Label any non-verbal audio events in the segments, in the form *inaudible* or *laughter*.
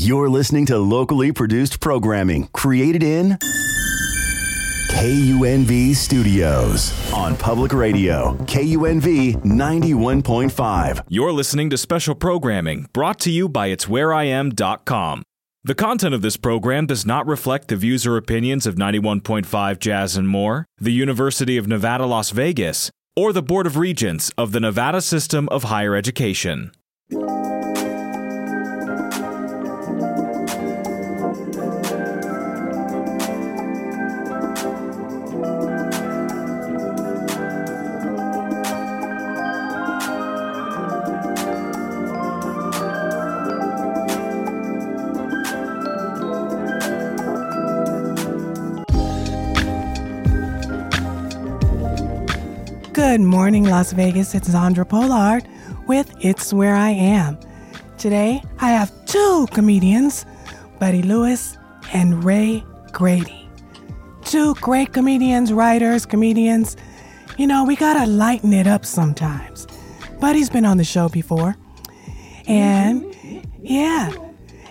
You're listening to locally produced programming created in KUNV Studios on public radio, KUNV 91.5. You're listening to special programming brought to you by It'sWhereIam.com. The content of this program does not reflect the views or opinions of 91.5 Jazz and More, the University of Nevada, Las Vegas, or the Board of Regents of the Nevada System of Higher Education. Good morning, Las Vegas. It's Zandra Polard with It's Where I Am. Today, I have two comedians, Buddy Lewis and Ray Grady. Two great comedians, writers, comedians. You know, we gotta lighten it up sometimes. Buddy's been on the show before. And, yeah,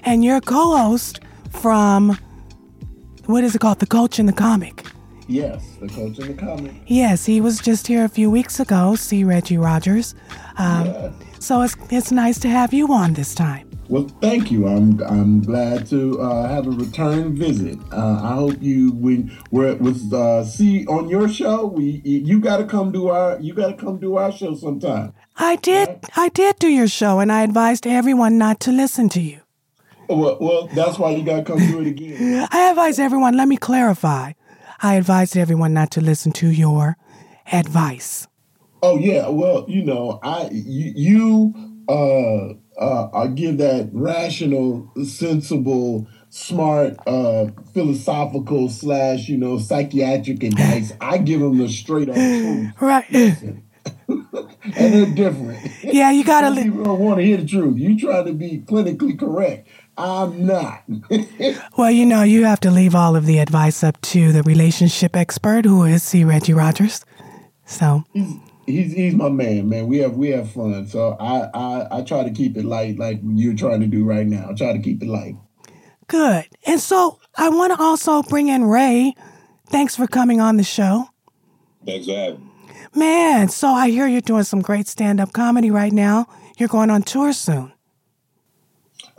and your co host from, what is it called? The Coach and the Comic. Yes, the coach in the comic. Yes, he was just here a few weeks ago. C. Reggie Rogers. Um, Yeah. So it's it's nice to have you on this time. Well, thank you. I'm I'm glad to uh, have a return visit. Uh, I hope you when we're with uh, see on your show. We you got to come do our you got to come do our show sometime. I did I did do your show, and I advised everyone not to listen to you. Well, well, that's why you got to come do it again. *laughs* I advise everyone. Let me clarify. I advise everyone not to listen to your advice. Oh yeah, well you know I you, you uh uh I give that rational, sensible, smart, uh philosophical slash you know psychiatric advice. I give them the straight up truth. *laughs* Right? *laughs* and they're different. Yeah, you gotta. Some people don't want to hear the truth. You try to be clinically correct. I'm not. *laughs* well, you know, you have to leave all of the advice up to the relationship expert, who is C. Reggie Rogers. So he's he's my man, man. We have we have fun. So I I I try to keep it light, like you're trying to do right now. I try to keep it light. good. And so I want to also bring in Ray. Thanks for coming on the show. Thanks for having me. Man, so I hear you're doing some great stand up comedy right now. You're going on tour soon.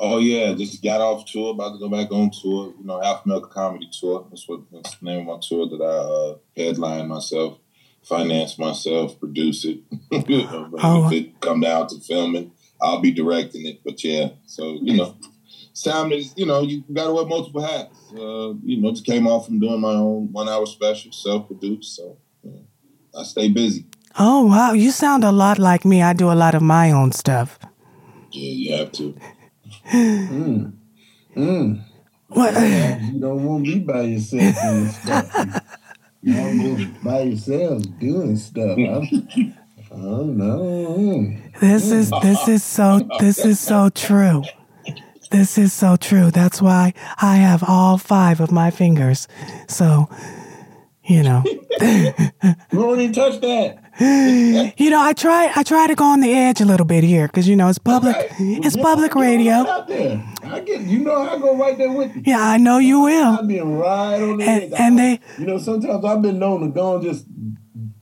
Oh yeah, just got off tour, about to go back on tour. You know, Alpha Male Comedy Tour. That's what that's the name of my tour that I uh, headline myself, finance myself, produce it. *laughs* Oh. If it come down to filming, I'll be directing it. But yeah, so you know, time is you know you got to wear multiple hats. Uh, you know, just came off from doing my own one hour special, self produced. So you know, I stay busy. Oh, wow. You sound a lot like me. I do a lot of my own stuff. Yeah, you have to. Mm. Mm. What? You don't want to be by yourself doing stuff. You almost by yourself doing stuff. I, I don't know. This is this is so this is so true. This is so true. That's why I have all five of my fingers. So, you know, *laughs* You don't even touch that. *laughs* you know, I try I try to go on the edge a little bit here because you know it's public Right. it's Yeah, public I radio. right there. I get you know I go right there with you. Yeah, I know you will. I've been right on the And- edge. and they- you know, sometimes I've been known to go and just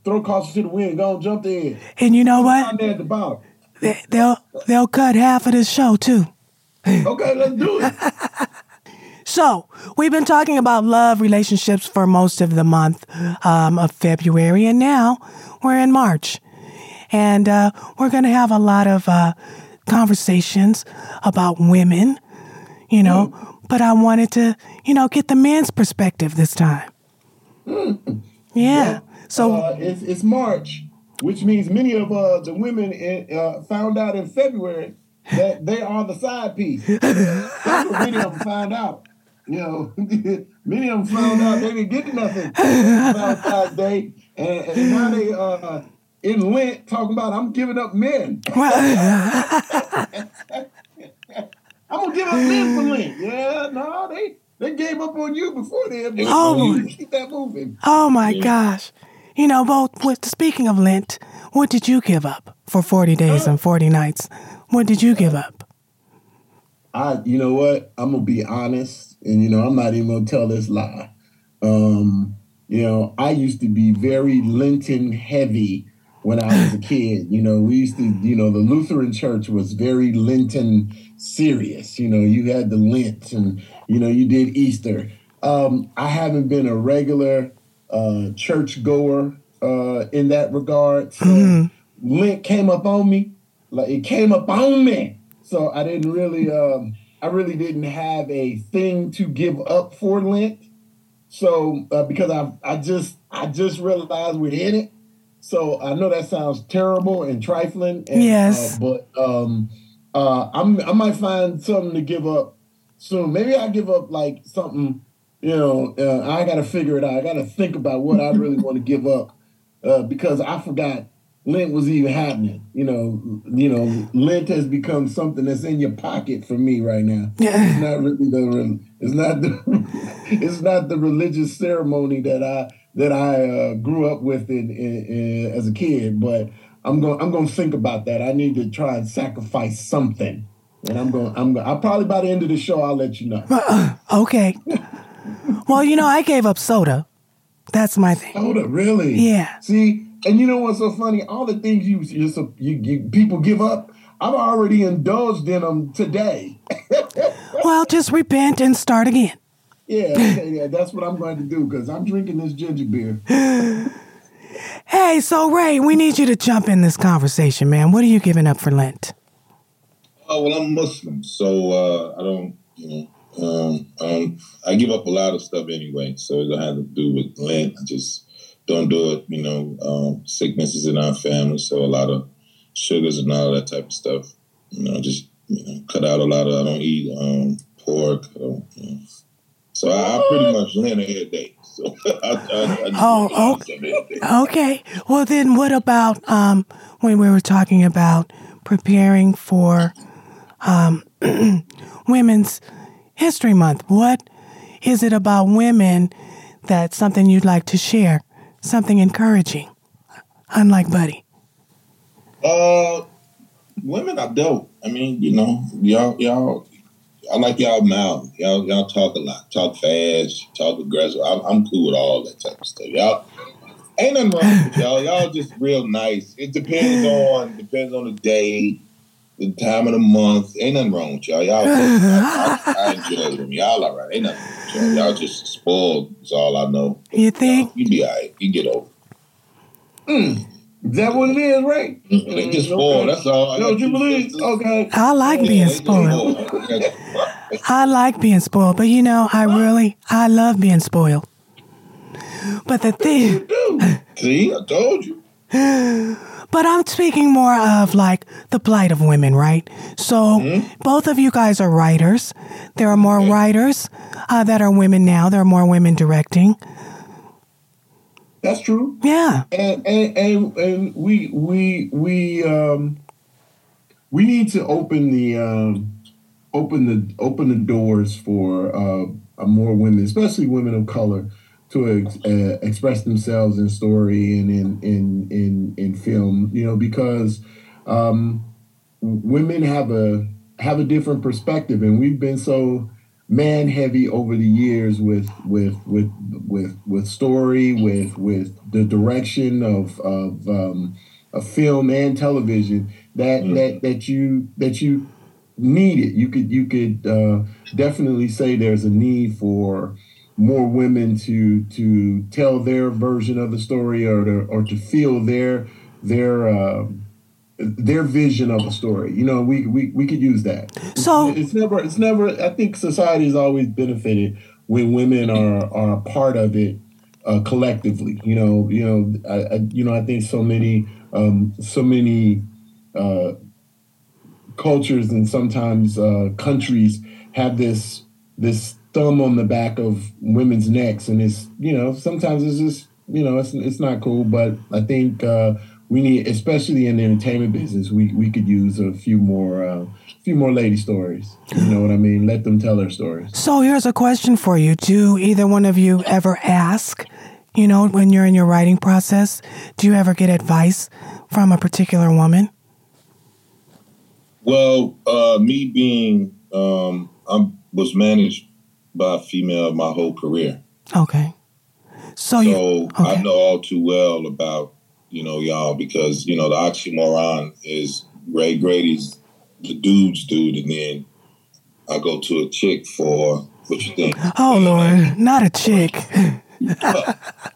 throw caution to the wind, go and jump the edge. And you know what? at the bottom. They, they'll they'll cut half of this show too. Okay, let's do it. *laughs* So, we've been talking about love relationships for most of the month um, of February, and now we're in March. And uh, we're going to have a lot of uh, conversations about women, you know, but I wanted to, you know, get the men's perspective this time. Yeah. So, uh, it's, it's March, which means many of uh, the women in, uh, found out in February that *laughs* they are the side piece. That's what many of them found out. You know, *laughs* many of them found out they didn't get nothing Valentine's Day, and, and now they uh, in Lent talking about I'm giving up men. *laughs* I'm gonna give up men for Lent. Yeah, no, they they gave up on you before then. but Oh. you keep that moving. oh my gosh. You know, well, with, speaking of Lent, what did you give up for 40 days and 40 nights? What did you give up? I, you know what? I'm gonna be honest, and you know, I'm not even gonna tell this lie. Um, you know, I used to be very Lenten heavy when I was a kid. You know, we used to, you know, the Lutheran church was very Lenten serious. You know, you had the Lent and, you know, you did Easter. Um, I haven't been a regular uh, church goer uh, in that regard. So mm. Lent came up on me. Like it came up on me. So I didn't really, um, I really didn't have a thing to give up for Lent. So uh, because I, I just, I just realized we're in it. So I know that sounds terrible and trifling. And, yes. Uh, but um, uh, I'm, I might find something to give up soon. Maybe I give up like something. You know, uh, I got to figure it out. I got to think about what I really want to give up uh, because I forgot Lent was even happening. You know, you know, Lent has become something that's in your pocket for me right now. Yeah. It's not really the it's not the *laughs* it's not the religious ceremony that I that I uh, grew up with in, in, in, as a kid, but I'm going I'm going to think about that. I need to try and sacrifice something. And I'm going I'm going I'll probably by the end of the show I'll let you know. Uh, okay. *laughs* well, you know, I gave up soda. That's my thing. Soda, really? Yeah. See, and you know what's so funny? All the things you you, you, you people give up, I've already indulged in them today. *laughs* well, just repent and start again. Yeah, okay, yeah, that's what I'm going to do because I'm drinking this ginger beer. *sighs* hey, so Ray, we need you to jump in this conversation, man. What are you giving up for Lent? Oh well, I'm Muslim, so uh, I don't, you know, um, um, I give up a lot of stuff anyway. So it don't have to do with Lent. I just don't do it. You know, um, sicknesses in our family, so a lot of sugars and all that type of stuff. You know, just you know, cut out a lot of. I don't eat um, pork. I don't, you know, so I, I pretty much land every day. So *laughs* I, I, oh, okay. okay. Well, then what about um, when we were talking about preparing for um, *clears throat* Women's History Month? What is it about women that's something you'd like to share? Something encouraging, unlike Buddy. Uh, women are dope. I mean, you know, y'all, y'all, I like y'all mouth. Y'all y'all talk a lot, talk fast, talk aggressive. I'm, I'm cool with all that type of stuff. Y'all ain't nothing wrong with y'all. Y'all just real nice. It depends on depends on the day, the time of the month. Ain't nothing wrong with y'all. Y'all, I, I, I enjoy them. Y'all all right. Ain't nothing. Y'all. y'all just spoiled. Is all I know. You think? You be all right. You get over. Mm. Is that what it is, right? Mm-hmm. They just spoiled. That's all. Don't you believe? Okay. I like Yeah, being they just spoiled. spoiled. *laughs* I like being spoiled, but you know, I really, I love being spoiled. But the thing, See, I told you. *laughs* but I'm speaking more of like the plight of women, right? So both of you guys are writers. There are more writers uh, that are women now. There are more women directing. That's true. Yeah. And and and, and we we we um we need to open the um open the open the doors for uh, more women, especially women of color, to ex- uh, express themselves in story and in in in film. You know, because um, women have a have a different perspective, and we've been so man heavy over the years with with with with with story, with with the direction of of um, of film and television that that that you that you need it. You could you could uh, definitely say there's a need for more women to to tell their version of the story or to or to feel their their uh, their vision of a story. You know, we we, we could use that. So- it's never it's never. I think society has always benefited when women are are a part of it uh, collectively. You know, you know, I, I you know I think so many um, so many. Uh, cultures and sometimes uh, countries have this this thumb on the back of women's necks, and it's you know sometimes it's just you know it's it's not cool. But I think uh, we need, especially in the entertainment business, we we could use a few more uh, few more lady stories. You know what I mean? Let them tell their stories. So here's a question for you. Do either one of you ever ask, you know, when you're in your writing process, do you ever get advice from a particular woman? Well, uh, me being Um, I was managed by a female my whole career. Okay. So, So you okay. I know all too well about, you know, y'all because, you know, the oxymoron is Ray Grady's the dude's dude, and then I go to a chick for what you think. Oh Lord, not a chick. I'm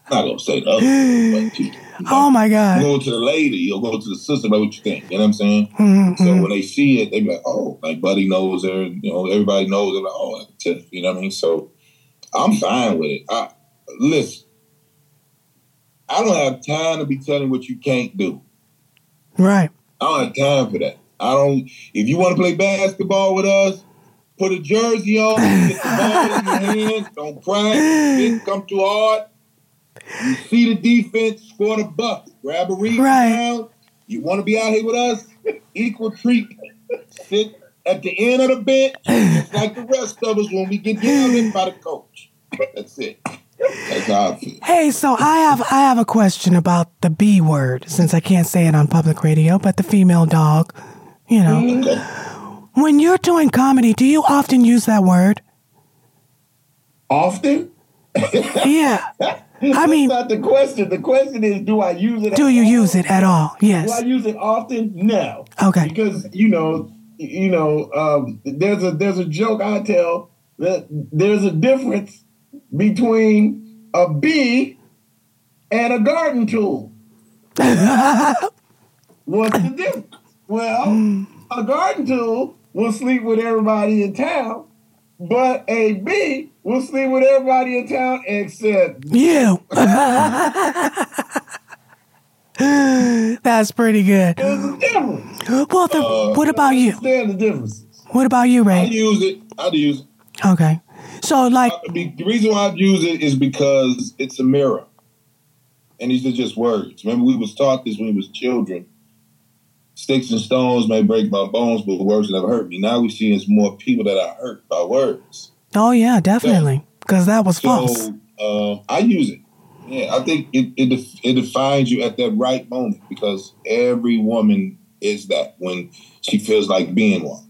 not gonna say the other, you, Oh my God. go to the lady, you'll go to the sister, but what you think? You know what I'm saying? Mhm, So mhm. when they see it, they be like, "Oh, like Buddy knows her." You know, everybody knows. They're like, "Oh, that's Tiff." You know what I mean? So I'm fine with it. I listen. I don't have time to be telling what you can't do. Right. I don't have time for that. I don't. If you want to play basketball with us, put a jersey on, *laughs* get the ball in your hands, Don't cry. Didn't come too hard. You see the defense, score the bucket, grab a rebound. Right. You want to be out here with us? *laughs* Equal treatment. Sit at the end of the bench, just like the rest of us when we get yelled at by the coach. That's it. That's how I feel. Hey, so I have I have a question about the B word since I can't say it on public radio, but the female dog. You know, Okay. when you're doing comedy, do you often use that word? Often? Yeah. *laughs* I mean, That's not the question. The question is, do I use it? do you all? use it at all? Yes. Do I use it often? No. Okay. Because you know, you know, um, there's a there's a joke I tell that there's a difference between a bee and a garden tool. *laughs* What's the difference? Well, a garden tool will sleep with everybody in town, but a bee will sleep with everybody in town except You. *laughs* That's pretty good. there's a difference. Well, the, uh, what about you? Understand the differences. What about you, Ray? I use it. I use it. Okay. So, like, I the reason why I use it is because it's a mirror, and these are just words. Remember, we was taught this when we was children. Sticks and stones may break my bones, but words never hurt me. Now we see it's more people that are hurt by words. oh yeah, definitely, because that was false. So uh, I use it. Yeah, I think it, it def- it defines you at that right moment because every woman is that when she feels like being one.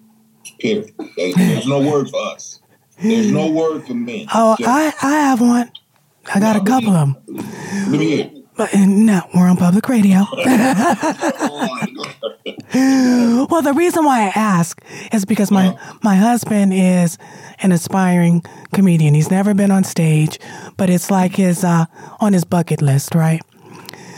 Period. There's no word for us. There's no word for men. Oh, Just- I I have one. I got a couple of them. Let me hear. But and no, we're on public radio. *laughs* Oh, well, the reason why I ask is because my uh-huh. my husband is an aspiring comedian. He's never been on stage, but it's like his uh on his bucket list, right?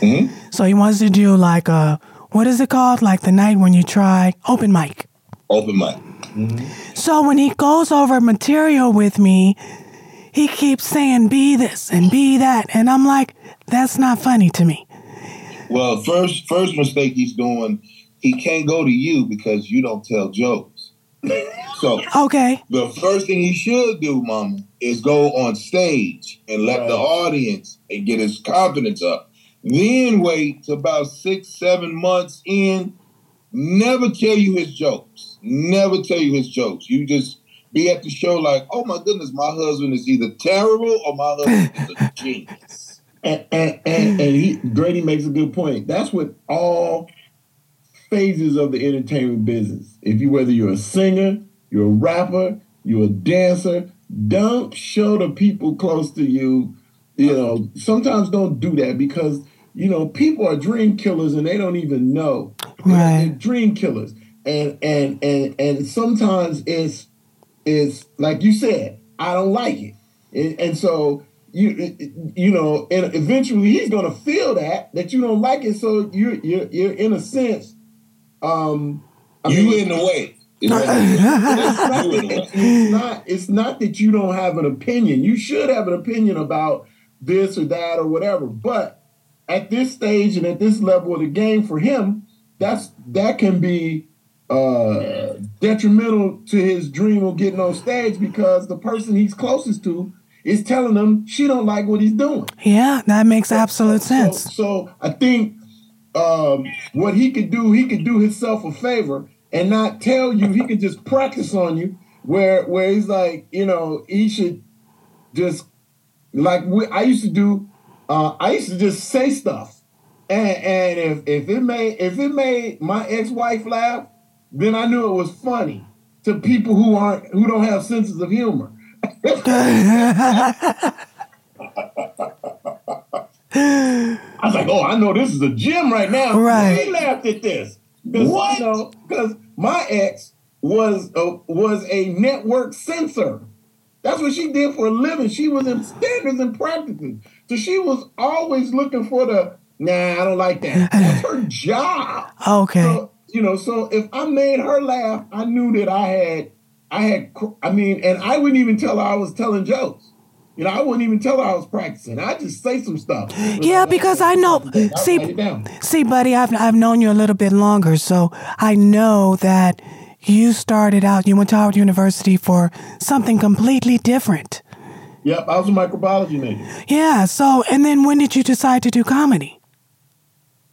Mm-hmm. So he wants to do like a what is it called? Like the night when you try open mic. Open mic. Mm-hmm. So when he goes over material with me, he keeps saying be this and be that, and I'm like, that's not funny to me. Well, first first mistake he's doing, he can't go to you because you don't tell jokes. *laughs* so Okay. the first thing he should do, Mama, is go on stage and let the audience and get his confidence up. Then wait till about six, seven months in. Never tell you his jokes. Never tell you his jokes. You just be at the show like, oh my goodness, my husband is either terrible or my husband is a *laughs* genius. And, and, and, and he, Grady makes a good point. That's what all phases of the entertainment business. If you whether you're a singer, you're a rapper, you're a dancer, don't show the people close to you. You know, sometimes don't do that because you know people are dream killers and they don't even know. They're- Right. they're dream killers, and and and and sometimes it's it's like you said, I don't like it, and, and so you you know, and eventually he's gonna feel that that you don't like it. So you're you're you're in a sense, um, I You mean, in the way. It's *laughs* it's like- not, you in that, it's not it's not that you don't have an opinion. You should have an opinion about this or that or whatever. But at this stage and at this level of the game for him, that's that can be uh, detrimental to his dream of getting on stage because the person he's closest to is telling him she don't like what he's doing. Yeah, that makes absolute So, sense. so I think um, what he could do, he could do himself a favor and not tell you. He could just practice on you, where where he's like, you know, he should just like we, I used to do. Uh, I used to just say stuff, and and if if it made if it made my ex wife laugh, then I knew it was funny. to people who aren't who don't have senses of humor. *laughs* I was like, oh, I know this is a gym right now. Right. He laughed at this. What? You know, because my ex was a, was a network censor. That's what she did for a living. She was in standards and practices. So she was always looking for the, nah, I don't like that. *laughs* That's her job. Okay. So, you know, so if I made her laugh, I knew that I had, I had, I mean, and I wouldn't even tell her I was telling jokes. You know, I wouldn't even tell her I was practicing. I just say some stuff. Yeah, because I know. See, write it down. see, buddy, I've I've known you a little bit longer, so I know that you started out. You went to Howard University for something completely different. Yep, I was a microbiology major. Yeah. So, and then when did you decide to do comedy?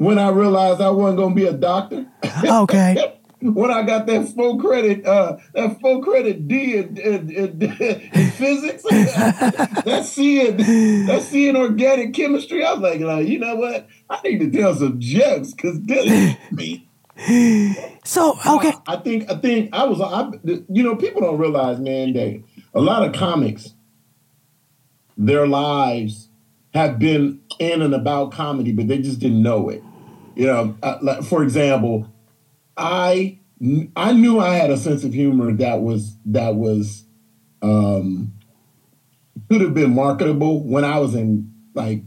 When I realized I wasn't going to be a doctor. Okay. *laughs* when I got that full credit, uh, that full credit D in, in, in, in physics, *laughs* that C in that C in organic chemistry, I was like, like, you know what? I need to tell some jokes because this is me. *laughs* So, okay. I think I think I was I, you know people don't realize man that a lot of comics their lives have been in and about comedy but they just didn't know it you know uh, like, for example I I knew I had a sense of humor that was that was um could have been marketable when I was in like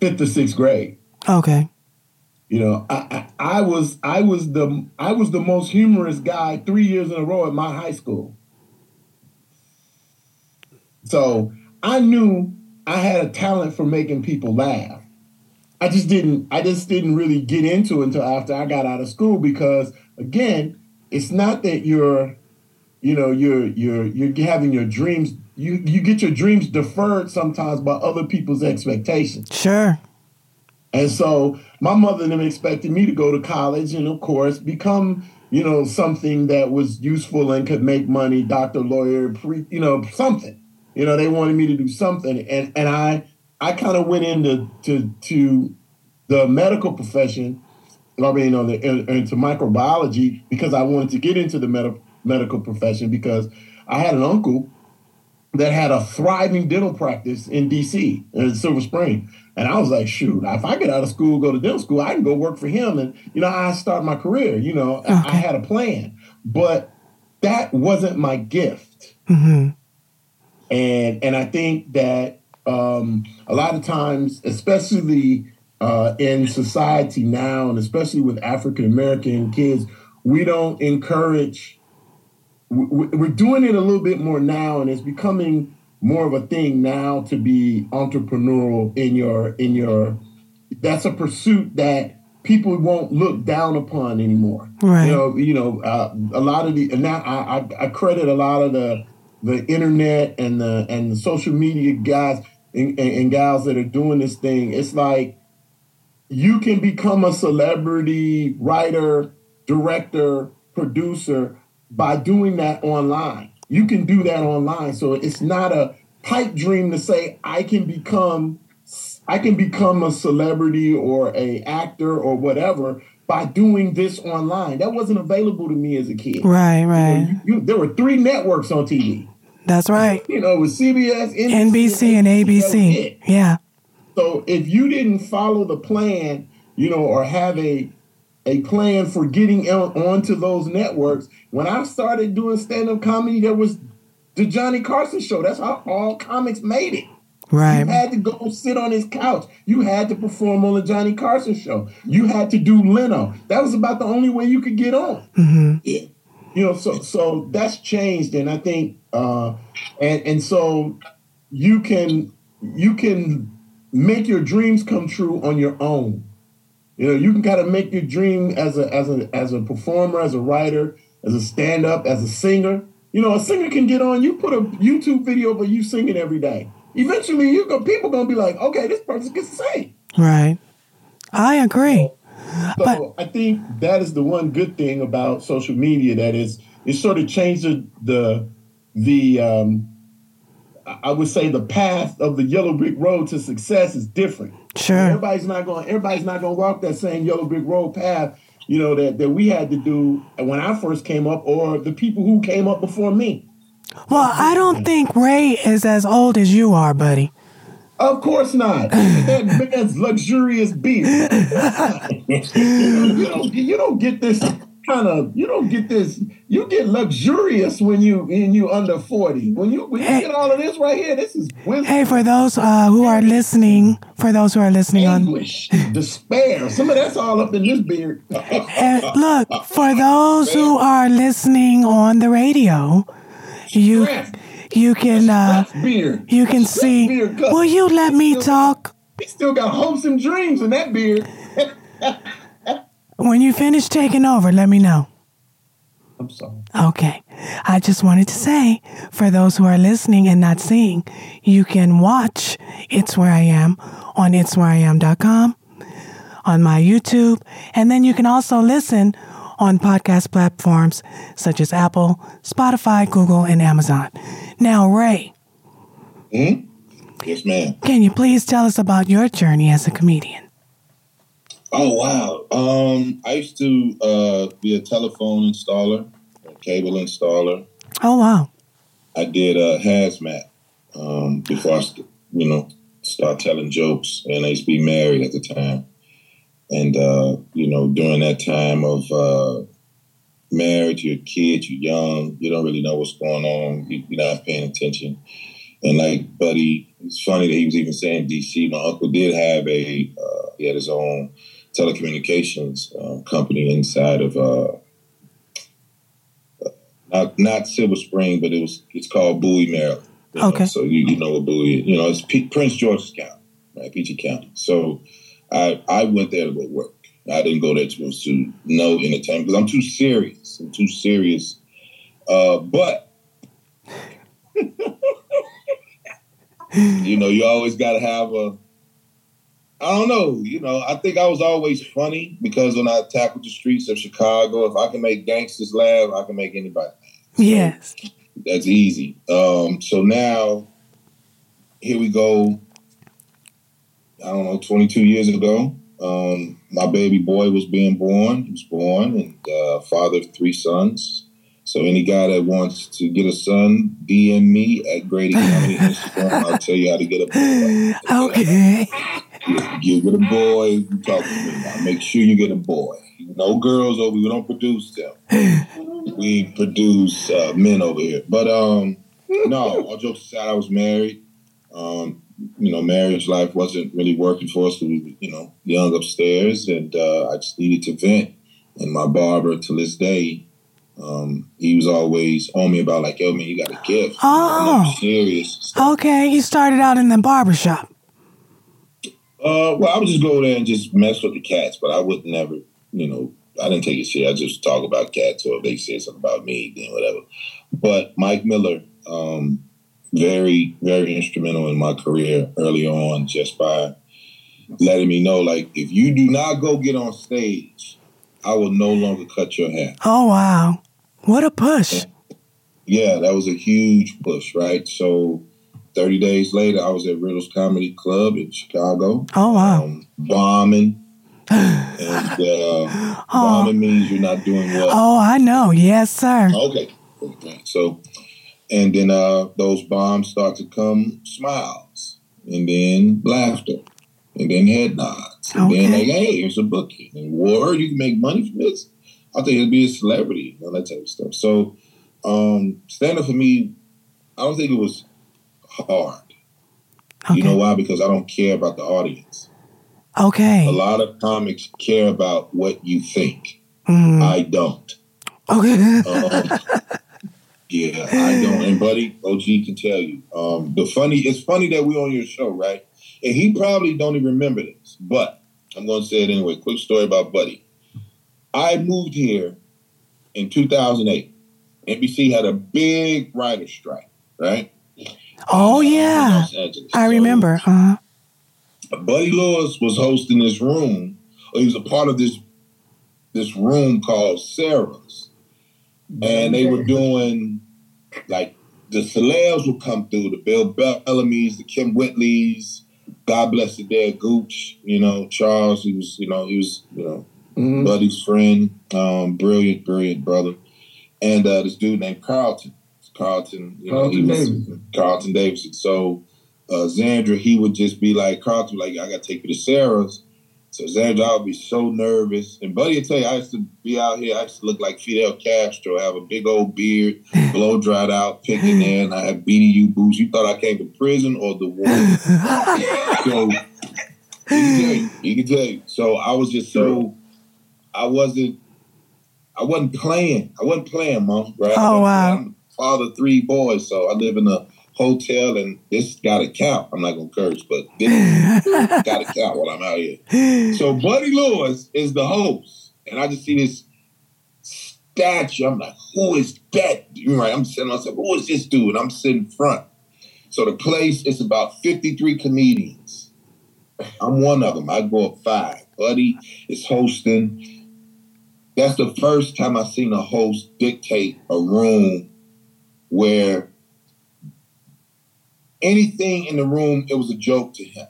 fifth or sixth grade Okay. you know, I, I I was I was the I was the most humorous guy three years in a row at my high school. So I knew I had a talent for making people laugh. I just didn't I just didn't really get into it until after I got out of school because again, it's not that you're you know you're you're you're having your dreams you you get your dreams deferred sometimes by other people's expectations. Sure. And so my mother and them expected me to go to college and, of course, become, you know, something that was useful and could make money, doctor, lawyer, pre, you know, something. You know, they wanted me to do something, and and I I kind of went into to to the medical profession. I mean, on the into microbiology because I wanted to get into the med- medical profession because I had an uncle that had a thriving dental practice in DC in Silver Spring. And I was like, shoot, if I get out of school, go to dental school, I can go work for him. And, you know, I start my career, you know, I, I had a plan, but that wasn't my gift. Mm-hmm. And, and I think that um, a lot of times, especially uh, in society now, and especially with African American kids, we don't encourage we're doing it a little bit more now and it's becoming more of a thing now to be entrepreneurial in your in your that's a pursuit that people won't look down upon anymore Right. you know you know uh, a lot of the and now I, I i credit a lot of the the internet and the and the social media guys and, and, and gals that are doing this thing it's like you can become a celebrity writer director producer by doing that online. You can do that online. So it's not a pipe dream to say I can become I can become a celebrity or a actor or whatever by doing this online. That wasn't available to me as a kid. Right, right. You- you- there were three networks on TV. That's right. You know, with CBS, NBC, NBC and ABC. Yeah. So if you didn't follow the plan, you know, or have a a plan for getting onto those networks, when I started doing stand up comedy, there was the Johnny Carson show. That's how all comics made it. Right. You had to go sit on his couch. You had to perform on the Johnny Carson show. You had to do Leno. That was about the only way you could get on. Mm-hmm. Yeah. You know, so so that's changed, and I think, uh, and and so you can you can make your dreams come true on your own. You know, you can kind of make your dream as a as a as a performer, as a writer, as a stand up, as a singer. You know, a singer can get on. You put a YouTube video of you singing every day. Eventually, you go. People gonna be like, okay, this person can sing. Right. I agree. So But- I think that is the one good thing about social media that is it sort of changed the the, the um, I would say the path of the yellow brick road to success is different. Sure. Everybody's not going. Everybody's not going to walk that same yellow brick road path you know, that, that we had to do when I first came up or the people who came up before me. Well, I don't think Ray is as old as you are, buddy. Of course not. that *laughs* man's luxurious beard. you, don't, you don't get this kind of you don't get this you get luxurious when you when you under 40 when you when you hey, get all of this right here this is wisdom. hey for those uh, who are listening for those who are listening anguish on despair some of that's all up in this beard *laughs* and look for *laughs* those who are listening on the radio you Stress. You can uh beard. you can see beard, will you let me talk he still got hopes and dreams in that beard when you finish taking over, let me know. I'm sorry. Okay. I just wanted to say, for those who are listening and not seeing, you can watch It's Where I Am on itswhereiam.com, on my YouTube, and then you can also listen on podcast platforms such as Apple, Spotify, Google, and Amazon. Now, Ray. Hmm? Yes, ma'am. Can you please tell us about your journey as a comedian? Oh wow! Um, I used to uh, be a telephone installer, a cable installer. Oh wow! I did a uh, hazmat um, before I, you know, start telling jokes, and I used to be married at the time. And uh, you know, during that time of uh, marriage, your kids, you're young, you don't really know what's going on, you're not paying attention. And like Buddy, it's funny that he was even saying DC. My uncle did have a, uh, he had his own telecommunications uh, company inside of uh, not not Silver Spring, but it was it's called Bowie, Maryland. Okay. Know? So you, you know what Bowie is. You know, it's P- Prince George's County, right? PG County. So I I went there to go work. I didn't go there to, to no entertainment because I'm too serious. I'm too serious. Uh, but *laughs* you know, you always got to have a I don't know. You know, I think I was always funny because when I tackled the streets of Chicago, if I can make gangsters laugh, I can make anybody laugh. So yes. That's easy. Um, so now, here we go. I don't know, 22 years ago, um, my baby boy was being born. He was born and uh, father of three sons. So any guy that wants to get a son, DM me at Grady Comedy *laughs* Instagram. I'll tell you how to get a boy. Okay. You get a boy, you talk to me. Now make sure you get a boy. No girls over. We don't produce them. *laughs* we produce uh, men over here. But um, no. All jokes aside, I was married. Um, you know, marriage life wasn't really working for us. We were, you know, young upstairs, and uh, I just needed to vent. And my barber, to this day, um, he was always on me about like, yo, man, you got a gift. Oh, serious. Okay, he started out in the barbershop. Uh, well, I would just go there and just mess with the cats, but I would never, you know, I didn't take it serious. I just talk about cats, or if they say something about me, then whatever. But Mike Miller, um, very, very instrumental in my career early on, just by letting me know, like, if you do not go get on stage, I will no longer cut your hair. Oh wow, what a push! yeah, that was a huge push, right? So 30 days later, I was at Riddle's Comedy Club in Chicago. Oh, wow. Um, bombing. *laughs* and uh, oh. bombing means you're not doing well. Oh, I know. Yes, sir. Okay. So, and then uh, those bombs start to come smiles, and then laughter, and then head nods, and okay. then like, hey, here's a booking, and war, you can make money from this. I think it'd be a celebrity, you know, that type of stuff. So, um, stand up for me, I don't think it was hard. Okay. You know why? Because I don't care about the audience. Okay. A lot of comics care about what you think. Mm. I don't. Okay. um, yeah, I don't. And Buddy OG can tell you. Um, the funny, it's funny that we're on your show, right? And he probably don't even remember this, but I'm going to say it anyway. Quick story about Buddy. I moved here in 2008. NBC had a big writer strike, right? Oh yeah, I remember. Uh-huh. Buddy Lewis was hosting this room. Or he was a part of this this room called Sarah's, and they were doing like the celebs would come through the Bill Bellamy's, the Kym Whitleys. God bless the dead Gooch. You know Charles. He was you know he was you know mm-hmm. Buddy's friend, um, brilliant, brilliant brother, and uh, this dude named Carlton. Carlton, you know, Carlton he was Davidson. Carlton Davidson. So uh, Zandra, he would just be like, Carlton, like, I got to take you to Sarah's. So Zandra, I would be so nervous. And Buddy, I tell you, I used to be out here. I used to look like Fidel Castro. I have a big old beard, blow dried out, picking there, and I have BDU boots. You thought I came to prison or the war? *laughs* so he can tell you. He can tell you. So I was just so I wasn't I wasn't playing. I wasn't playing, mom. Right? Oh wow. I'm father three boys, so I live in a hotel, and this got to count. I'm not gonna curse, but this *laughs* got to count while I'm out here. So Buddy Lewis is the host, and I just see this statue. I'm like, who is that? You're right. I'm sitting. Said, who is this dude? I'm sitting front. So the place is about 53 comedians. I'm one of them. I go up five. Buddy is hosting. That's the first time I've seen a host dictate a room where anything in the room, it was a joke to him.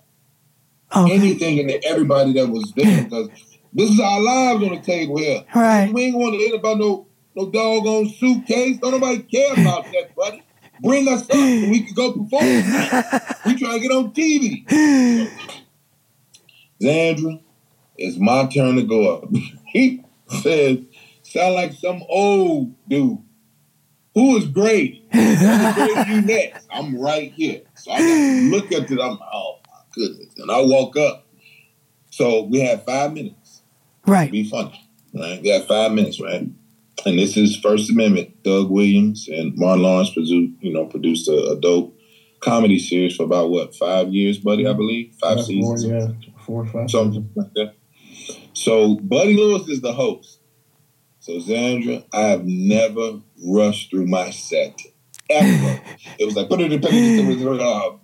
Okay. Anything and everybody that was there because this is our lives on the table here. Right. We ain't want to hear about no no doggone suitcase. Don't nobody care about *laughs* that, buddy. Bring us up so we can go perform. we try to get on TV. Zandra, it's my turn to go up. *laughs* he says, sound like some old dude. Who is great? Who's you next? I'm right here. So I look at it. I'm like, oh my goodness. And I walk up. So we have five minutes. Right. be funny. Right. We have five minutes, right? And this is First Amendment. Doug Williams and Martin Lawrence produced, you know, produced a, a dope comedy series for about what five years, buddy? I believe five seasons. Four, yeah, four or five. Something like that. So Buddy Lewis is the host. So Zandra, I have never rushed through my set ever. it was like put it in uh,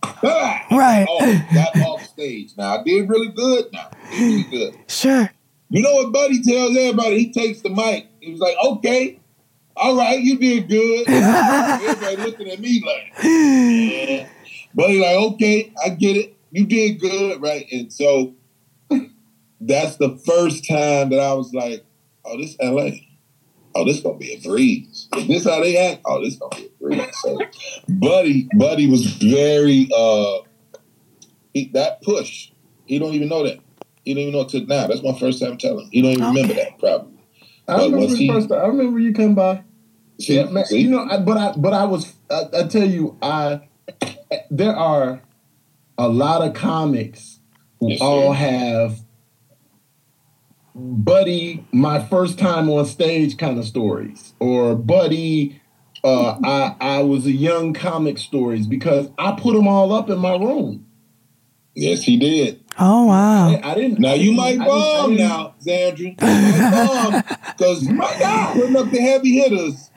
right. Oh, got off stage. Now I did really good. Now really good. Sure. You know what Buddy tells everybody? He takes the mic. He was like, "Okay, all right, you did good." *laughs* everybody looking at me like, yeah. Buddy, like, "Okay, I get it. You did good, right?" And so *clears throat* that's the first time that I was like, "Oh, this L.A." oh, this gonna be a breeze. Is this how they act? Oh, this gonna be a breeze. So, Buddy, Buddy was very uh, he, that push. He don't even know that. He don't even know it took now. That's my first time telling. Him. He don't even okay. remember that probably. I but remember he, first. I remember you come by. See, yeah, man, see? you know, I, but I, but I was. I, I tell you, I there are a lot of comics who yes, all have buddy my first time on stage kind of stories or buddy uh, I, I was a young comic stories because I put them all up in my room. Yes, he did. Oh wow! I, I didn't. Now you might bomb now, Zandra. because *laughs* my God, putting up the heavy hitters.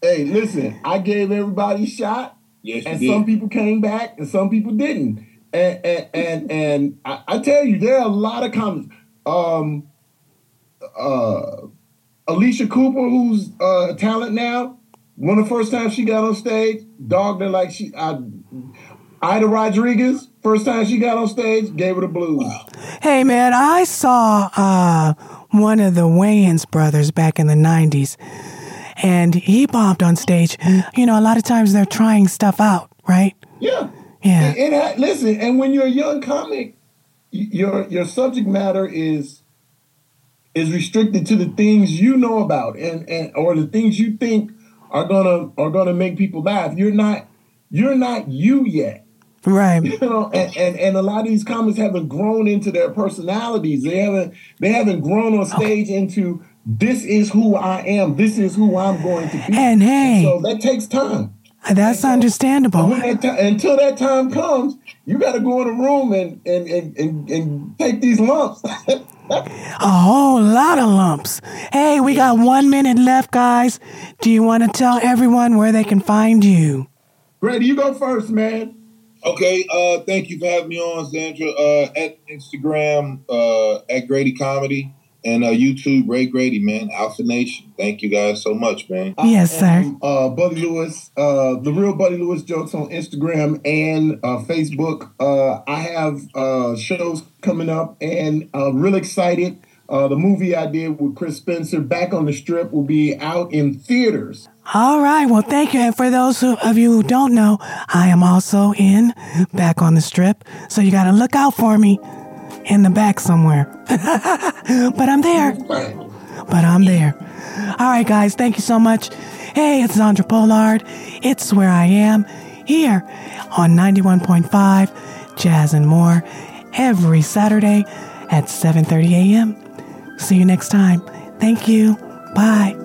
Hey, listen, I gave everybody a shot. Yes, and did. some people came back and some people didn't. And and and, and I, I, tell you, there are a lot of comments um, uh, Alicia Cooper, who's uh, a talent now, when the first time she got on stage, dogged her like she. I, Ida Rodriguez, first time she got on stage, gave her the blues. Hey man, I saw uh, one of the Wayans brothers back in the '90s, and he bombed on stage. You know, a lot of times they're trying stuff out, right? Yeah, yeah. It, it, listen, and when you're a young comic, your your subject matter is is restricted to the things you know about and, and or the things you think are gonna are gonna make people laugh. You're not you're not you yet. Right. You know, and, and, and a lot of these comics haven't grown into their personalities. They haven't they haven't grown on stage okay. into this is who I am. This is who I'm going to be. And hey, so that takes time. That's so, understandable. That t- until that time comes, you got to go in a room and and, and, and, and take these lumps. a whole lot of lumps. Hey, we got one minute left, guys. Do you want to tell everyone where they can find you? Grady, you go first, man. Okay, uh, thank you for having me on, Zandra. Uh, at Instagram, uh, at Grady Comedy and uh, YouTube, Ray Grady, man, Alpha Nation. Thank you guys so much, man. Yes, sir. uh, Buddy Lewis, uh, the real Buddy Lewis jokes on Instagram and uh, Facebook. Uh, I have uh, shows coming up, and I'm real excited. Uh, the movie I did with Chris Spencer, Back on the Strip, will be out in theaters. All right. Well, thank you. And for those who, of you who don't know, I am also in Back on the Strip. So you got to look out for me in the back somewhere. *laughs* but I'm there. But I'm there. All right, guys. Thank you so much. Hey, it's Zandra Polard. It's where I am here on 91.5 Jazz and More every Saturday at 7:30 a.m. See you next time. Thank you. Bye.